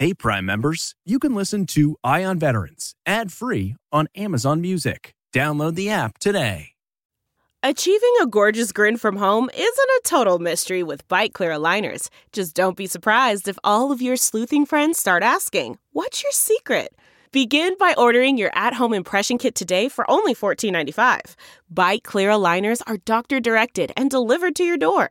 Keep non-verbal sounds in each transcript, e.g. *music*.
Hey, Prime members, you can listen to Eye on Veterans ad free on Amazon Music. Download the app today. Achieving a gorgeous grin from home isn't a total mystery with Byte Clear aligners. Just don't be surprised if all of your sleuthing friends start asking, What's your secret? Begin by ordering your at home impression kit today for only $14.95. Byte Clear aligners are doctor directed and delivered to your door.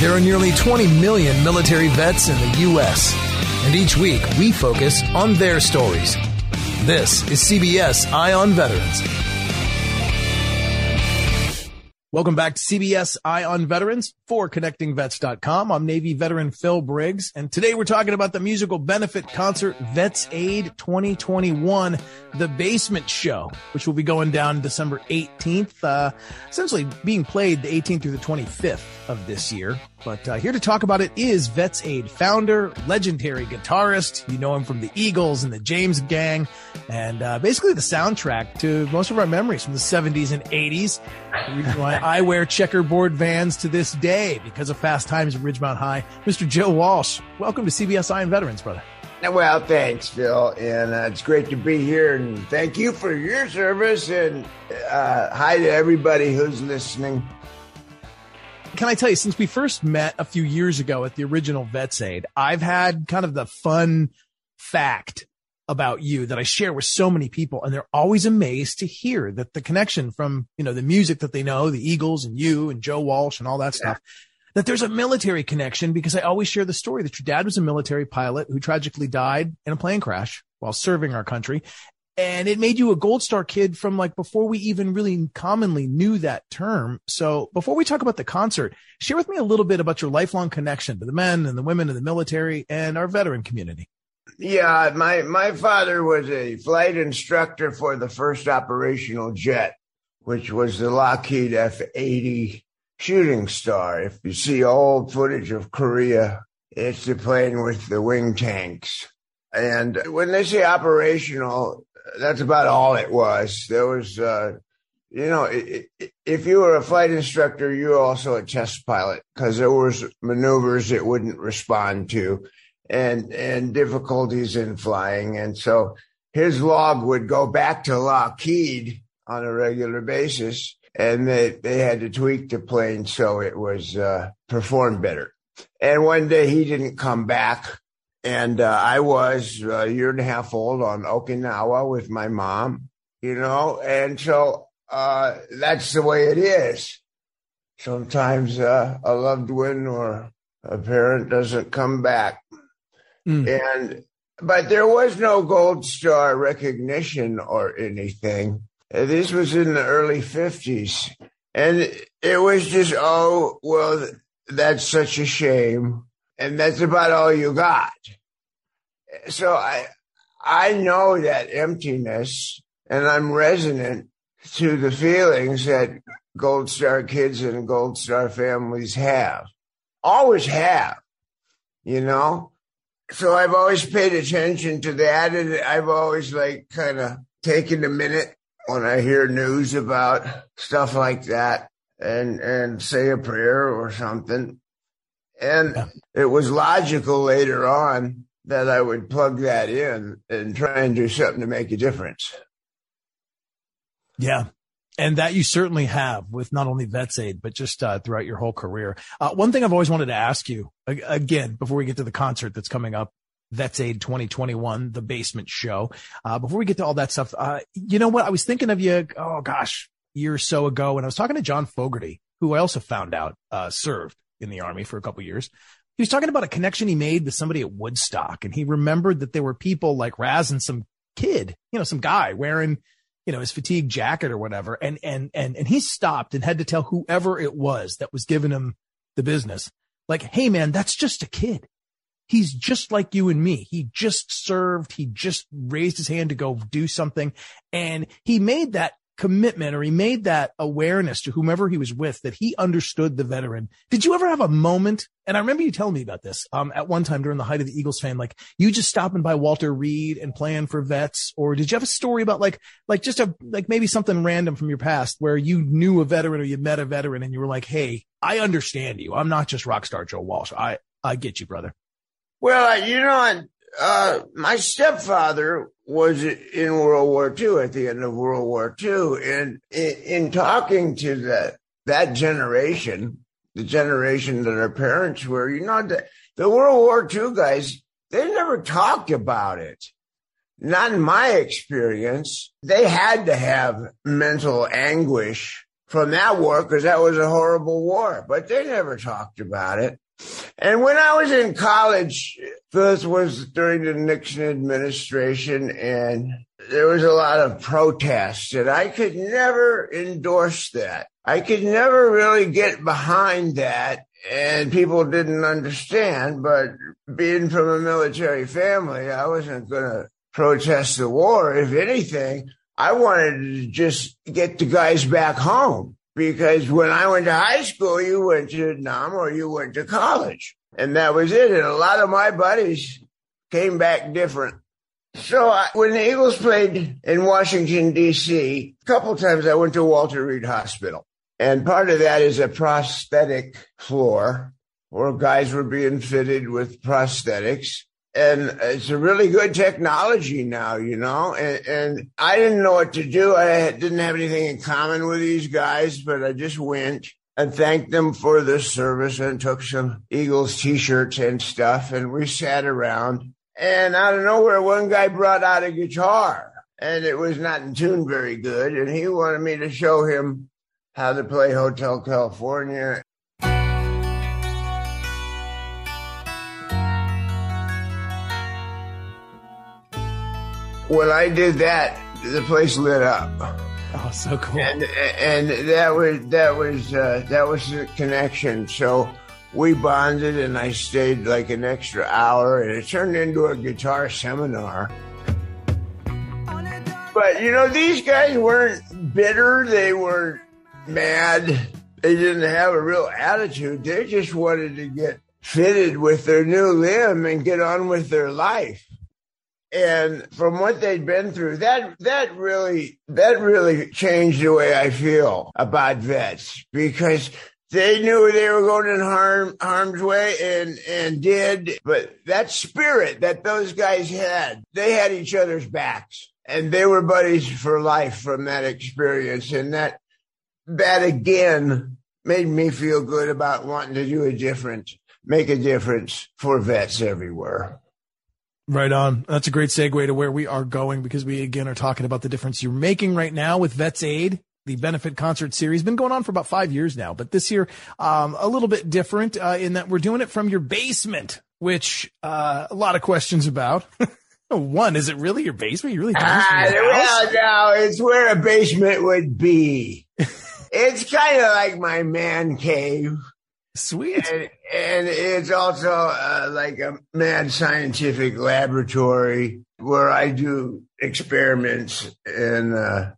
There are nearly 20 million military vets in the U.S., and each week we focus on their stories. This is CBS Eye on Veterans. Welcome back to CBS Eye on Veterans for connectingvets.com. I'm Navy veteran Phil Briggs, and today we're talking about the musical benefit concert VetsAid 2021, the basement show, which will be going down December 18th, uh, essentially being played the 18th through the 25th of this year. But uh, here to talk about it is VetsAid founder, legendary guitarist. You know him from the Eagles and the James Gang, and uh, basically the soundtrack to most of our memories from the 70s and 80s. Why *laughs* I wear checkerboard vans to this day because of Fast Times at Ridgemont High. Mr. Joe Walsh, welcome to CBS Eye on Veterans, brother. Well, thanks, Phil, and uh, it's great to be here. And thank you for your service. And uh, hi to everybody who's listening can I tell you, since we first met a few years ago at the original VetsAid, I've had kind of the fun fact about you that I share with so many people. And they're always amazed to hear that the connection from, you know, the music that they know, the Eagles and you and Joe Walsh and all that stuff, that there's a military connection because I always share the story that your dad was a military pilot who tragically died in a plane crash while serving our country and it made you a gold star kid from like before we even really commonly knew that term. So before we talk about the concert, share with me a little bit about your lifelong connection to the men and the women in the military and our veteran community. Yeah, my my father was a flight instructor for the first operational jet, which was the Lockheed F-80 shooting star. If you see old footage of Korea, it's the plane with the wing tanks. And when they say operational, that's about all it was. There was, uh, you know, it, it, if you were a flight instructor, you were also a test pilot because there was maneuvers it wouldn't respond to, and and difficulties in flying. And so his log would go back to Lockheed on a regular basis, and they they had to tweak the plane so it was uh, performed better. And one day he didn't come back and uh, I was a year and a half old on Okinawa with my mom, you know, and so uh, that's the way it is. Sometimes uh, a loved one or a parent doesn't come back, mm. and but there was no gold star recognition or anything. This was in the early fifties, and it was just oh well, that's such a shame and that's about all you got. So I I know that emptiness, and I'm resonant to the feelings that Gold Star kids and Gold Star families have, always have, you know. So I've always paid attention to that, and I've always like kind of taken a minute when I hear news about stuff like that, and and say a prayer or something and yeah. it was logical later on that I would plug that in and try and do something to make a difference. Yeah. And that you certainly have with not only VetsAid, but just uh, throughout your whole career. Uh, one thing I've always wanted to ask you again, before we get to the concert that's coming up, VetsAid 2021, the basement show. Uh, before we get to all that stuff, uh, you know what? I was thinking of you. Oh gosh, year or so ago, and I was talking to John Fogerty, who I also found out uh, served in the army for a couple years. He was talking about a connection he made with somebody at Woodstock, and he remembered that there were people like Raz and some kid, you know, some guy wearing, you know, his fatigue jacket or whatever, and and and and he stopped and had to tell whoever it was that was giving him the business, like, hey man, that's just a kid. He's just like you and me. He just served. He just raised his hand to go do something. And he made that commitment or he made that awareness to whomever he was with that he understood the veteran. Did you ever have a moment? And I remember you telling me about this, um, at one time during the height of the Eagles fan, like you just stopping by Walter Reed and playing for vets, or did you have a story about like, like just a, like maybe something random from your past where you knew a veteran or you met a veteran and you were like, Hey, I understand you. I'm not just rock star Joe Walsh. I, I get you, brother. Well, you know, uh, my stepfather was in World War II at the end of World War II. And in, in talking to that, that generation, the generation that our parents were, you know, the, the World War II guys, they never talked about it. Not in my experience. They had to have mental anguish from that war because that was a horrible war, but they never talked about it. And when I was in college, this was during the Nixon administration, and there was a lot of protests, and I could never endorse that. I could never really get behind that, and people didn't understand. But being from a military family, I wasn't going to protest the war. If anything, I wanted to just get the guys back home because when I went to high school, you went to Vietnam or you went to college. And that was it. And a lot of my buddies came back different. So I, when the Eagles played in Washington, D.C., a couple times I went to Walter Reed Hospital. And part of that is a prosthetic floor where guys were being fitted with prosthetics and it's a really good technology now, you know. And, and, I didn't know what to do. I didn't have anything in common with these guys, but I just went and thanked them for the service and took some Eagles t-shirts and stuff. And we sat around. And out of nowhere, one guy brought out a guitar, and it was not in tune very good. And he wanted me to show him how to play Hotel California when I did that, the place lit up. Oh, so cool! And and that was that was uh, that was the connection. So we bonded, and I stayed like an extra hour, and it turned into a guitar seminar. But you know, these guys weren't bitter; they weren't mad. They didn't have a real attitude. They just wanted to get fitted with their new limb and get on with their life and from what they'd been through that that really that really changed the way i feel about vets because they knew they were going in harm harm's way and and did but that spirit that those guys had they had each other's backs. And they were buddies for life from that experience. And that that again made me feel good about wanting to do a difference make a difference for vets everywhere Right on. That's a great segue to where we are going because we again are talking about the difference you're making right now with VetsAid. The benefit concert series been going on for about five years now, but this year um, a little bit different uh, in that we're doing it from your basement, which uh, a lot of questions about. *laughs* One, is it really your basement? You really uh, Well, no, it's where a basement would be. *laughs* it's kind of like my man cave. Sweet. And, and it's also uh, like a mad scientific laboratory where I do experiments. And, uh,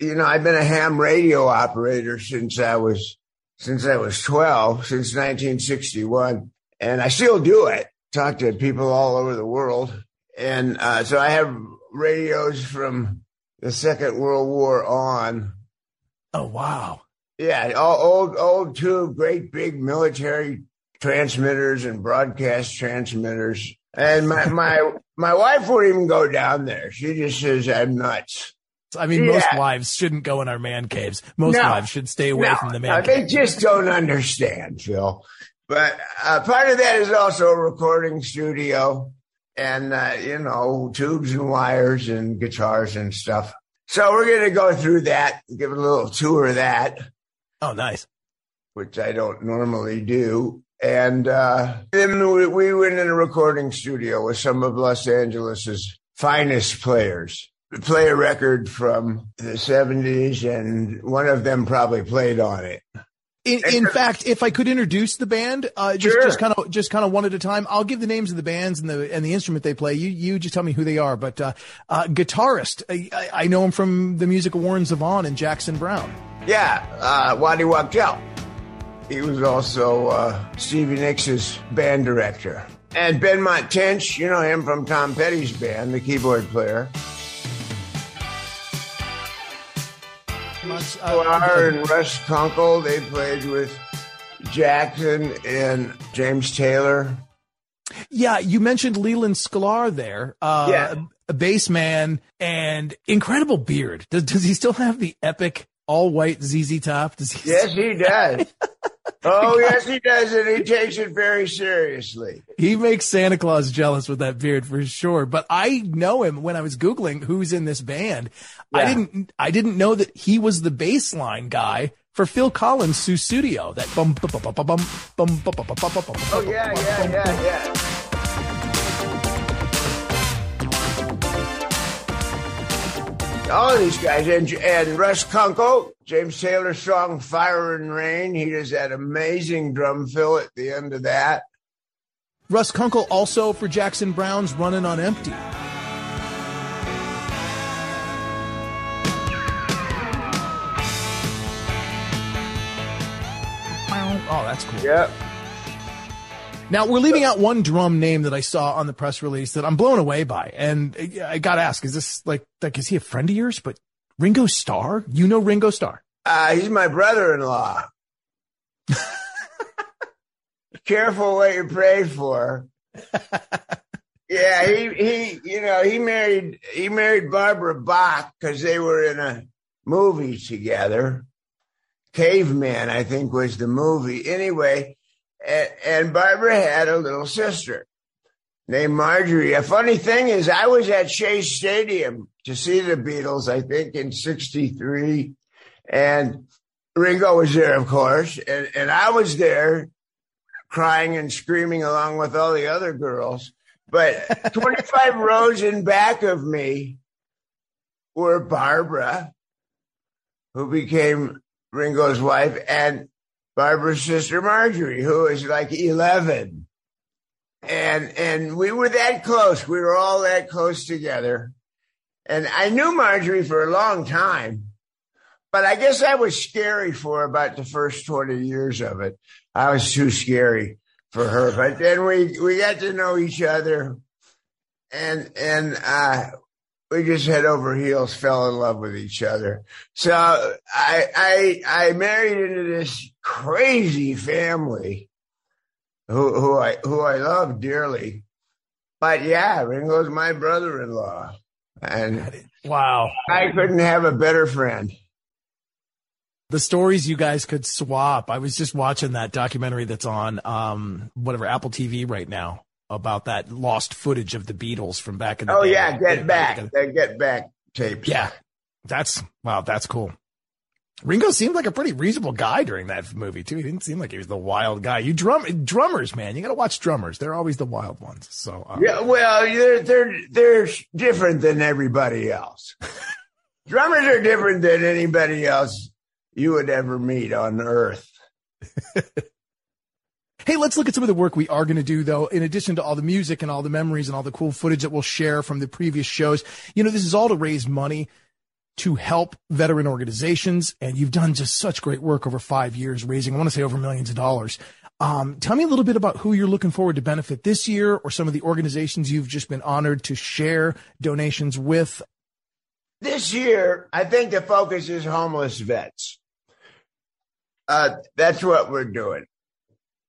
you know, I've been a ham radio operator since I was, since I was 12, since 1961. And I still do it, talk to people all over the world. And uh, so I have radios from the Second World War on. Oh, wow. Yeah, old old tube, great big military transmitters and broadcast transmitters. And my *laughs* my my wife won't even go down there. She just says I'm nuts. I mean, yeah. most wives shouldn't go in our man caves. Most no, wives should stay away no, from the man. No, they just don't understand, Phil. But uh, part of that is also a recording studio, and uh, you know, tubes and wires and guitars and stuff. So we're going to go through that, give a little tour of that. Oh, nice. Which I don't normally do. And uh, then we, we went in a recording studio with some of Los Angeles's finest players. We play a record from the 70s, and one of them probably played on it. In, in fact, if I could introduce the band, uh, just Sure. just kind of just kind of one at a time, I'll give the names of the bands and the and the instrument they play. You you just tell me who they are. But uh, uh, guitarist, I, I- I know him from the music of Warren Zevon and Jackson Browne. Yeah, uh, Waddy Wachtel. He was also uh, Stevie Nicks' band director. And Ben Tench, you know him from Tom Petty's band, the keyboard player. Sklar and Russ Kunkel, they played with Jackson and James Taylor. Yeah, you mentioned Leland Sklar there. Uh, Yeah. a bass man and incredible beard. Does, does he still have the epic all white ZZ top? Does he? Yes, he does. oh, yes, he does, and he takes it very seriously. He makes Santa Claus jealous with that beard for sure. But I know him when I was Googling who's in this band. I didn't, I didn't know that he was the bass line guy for Phil Collins' Sussudio. That bum, bum, bum, bum, bum, bum, bum, bum, bum, bum, bum, Oh, yeah, yeah, yeah, yeah. All of these guys, and, and Russ Kunkel, James Taylor's song Fire and Rain, he does that amazing drum fill at the end of that. Russ Kunkel also for Jackson Browne's Running on Empty. Oh, that's cool. Yep. Now we're leaving out one drum name that I saw on the press release that I'm blown away by, and I got to ask: Is this like like is he a friend of yours? But Ringo Starr, you know Ringo Starr? Uh, he's my brother-in-law. *laughs* Careful what you pray for. *laughs* yeah, he he you know he married he married Barbara Bach because they were in a movie together. Caveman, I think, was the movie. Anyway, and, and Barbara had a little sister named Marjorie. A funny thing is, I was at Shea Stadium to see the Beatles, I think in 63. And Ringo was there, of course. And, and I was there crying and screaming along with all the other girls. But *laughs* 25 rows in back of me were Barbara, who became Ringo's wife, and Barbara's sister Marjorie, who is like 11. And, and we were that close. We were all that close together. And I knew Marjorie for a long time, but I guess I was scary for about the first 20 years of it. I was too scary for her, but then we, we got to know each other and, and, uh, we just head over heels fell in love with each other. So I, I, I married into this crazy family who, who I, who I love dearly. But yeah, Ringo's my brother-in-law and Wow, I couldn't have a better friend. the stories you guys could swap. I was just watching that documentary that's on um whatever Apple TV right now about that lost footage of the Beatles from back in the day. Oh day. yeah, get back, the get back tapes. Yeah, that's wow, that's cool. Ringo seemed like a pretty reasonable guy during that movie too. He didn't seem like he was the wild guy. You drum drummers, man. You got to watch drummers. They're always the wild ones. So um, Yeah, well, they're they're they're different than everybody else. *laughs* Drummers are different than anybody else you would ever meet on earth. *laughs* Hey, let's look at some of the work we are going to do, though. In addition to all the music and all the memories and all the cool footage that we'll share from the previous shows, you know, this is all to raise money to help veteran organizations. And you've done just such great work over five years, raising, I want to say, over millions of dollars. Um, tell me a little bit about who you're looking forward to benefit this year or some of the organizations you've just been honored to share donations with. This year, I think the focus is homeless vets. Uh, that's what we're doing.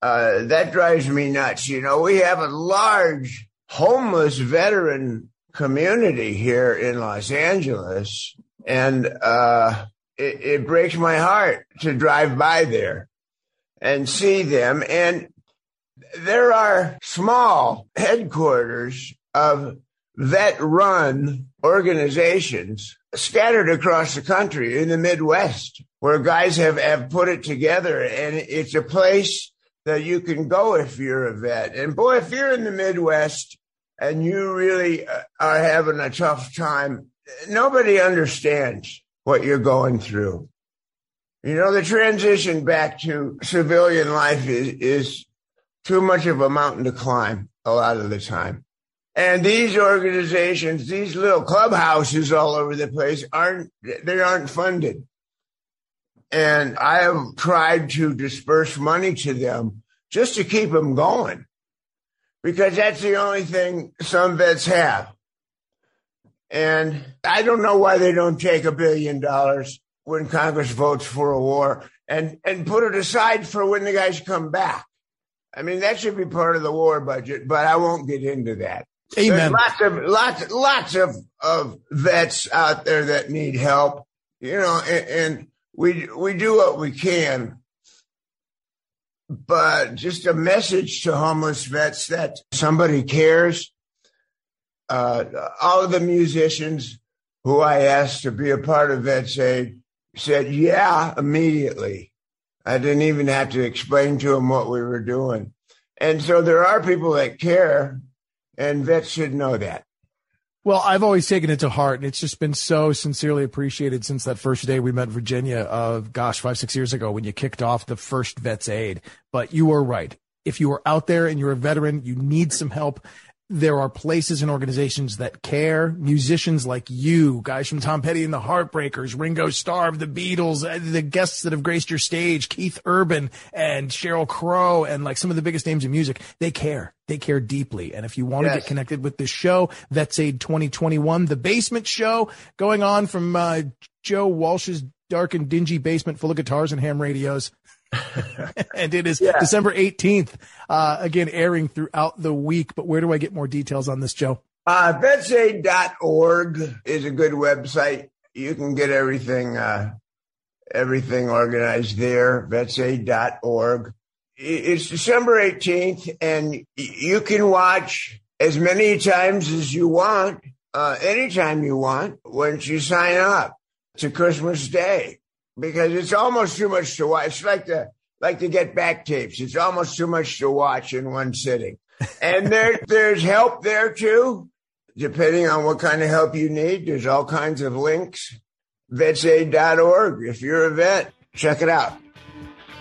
Uh, that drives me nuts. You know, we have a large homeless veteran community here in Los Angeles, and uh, it, it breaks my heart to drive by there and see them. And there are small headquarters of vet run organizations scattered across the country in the Midwest where guys have, have put it together. And it's a place that you can go if you're a vet. And boy, if you're in the Midwest and you really uh, are having a tough time, nobody understands what you're going through. You know, the transition back to civilian life is, is too much of a mountain to climb a lot of the time. And these organizations, these little clubhouses all over the place aren't, they aren't funded. And I have tried to disperse money to them just to keep them going because that's the only thing some vets have. And I don't know why they don't take a billion dollars when Congress votes for a war and, and put it aside for when the guys come back. I mean, that should be part of the war budget, but I won't get into that. Amen. There's lots of lots lots of of vets out there that need help, you know, and, and we we do what we can. But just a message to homeless vets that somebody cares. Uh, all of the musicians who I asked to be a part of VetsAid said, "Yeah," immediately. I didn't even have to explain to them what we were doing. And so there are people that care, and vets should know that. Well, I've always taken it to heart, and it's just been so sincerely appreciated since that first day we met Virginia of, gosh, five, six years ago when you kicked off the first VetsAid. But you are right. If you are out there and you're a veteran, you need some help there are places and organizations that care. Musicians like you, guys from Tom Petty and the Heartbreakers, Ringo Starr of the Beatles, uh, the guests that have graced your stage, Keith Urban and Sheryl Crow, and like some of the biggest names in music, they care. They care deeply. And if you want yes. to get connected with this show, VetsAid 2021, the basement show going on from uh, Joe Walsh's dark and dingy basement full of guitars and ham radios. *laughs* *laughs* and it is yeah. December 18th, uh, again, airing throughout the week. But where do I get more details on this, Joe? Uh, vetsaid.org is a good website. You can get everything, uh, everything organized there, vetsaid.org. It's December 18th and you can watch as many times as you want, uh, anytime you want once you sign up to Christmas Day because it's almost too much to watch. It's like the like to get back tapes. It's almost too much to watch in one sitting. And there *laughs* there's help there too, depending on what kind of help you need. There's all kinds of links. Vetsaid.org. If you're a vet, check it out.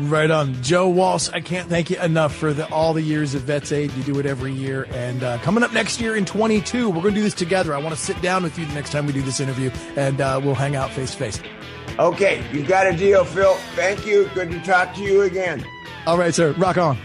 Right on. Joe Walsh, I can't thank you enough for the, all the years of VetsAid. You do it every year. And uh, coming up next year in 22, we're going to do this together. I want to sit down with you the next time we do this interview, and uh, we'll hang out face to face. Okay, you got a deal, Phil. Thank you. Good to talk to you again. All right, sir. Rock on.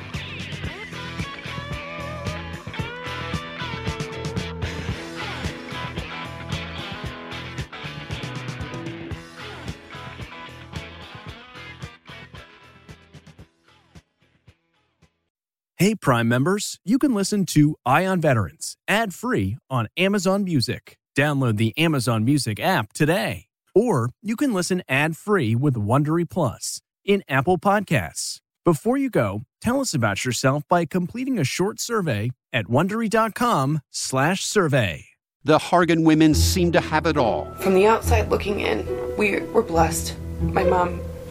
Hey, Prime members, you can listen to Eye on Veterans ad free on Amazon Music. Download the Amazon Music app today. Or you can listen ad-free with Wondery Plus in Apple Podcasts. Before you go, tell us about yourself by completing a short survey at wondery.com/survey. The Hargan women seem to have it all. From the outside looking in, we were blessed. My mom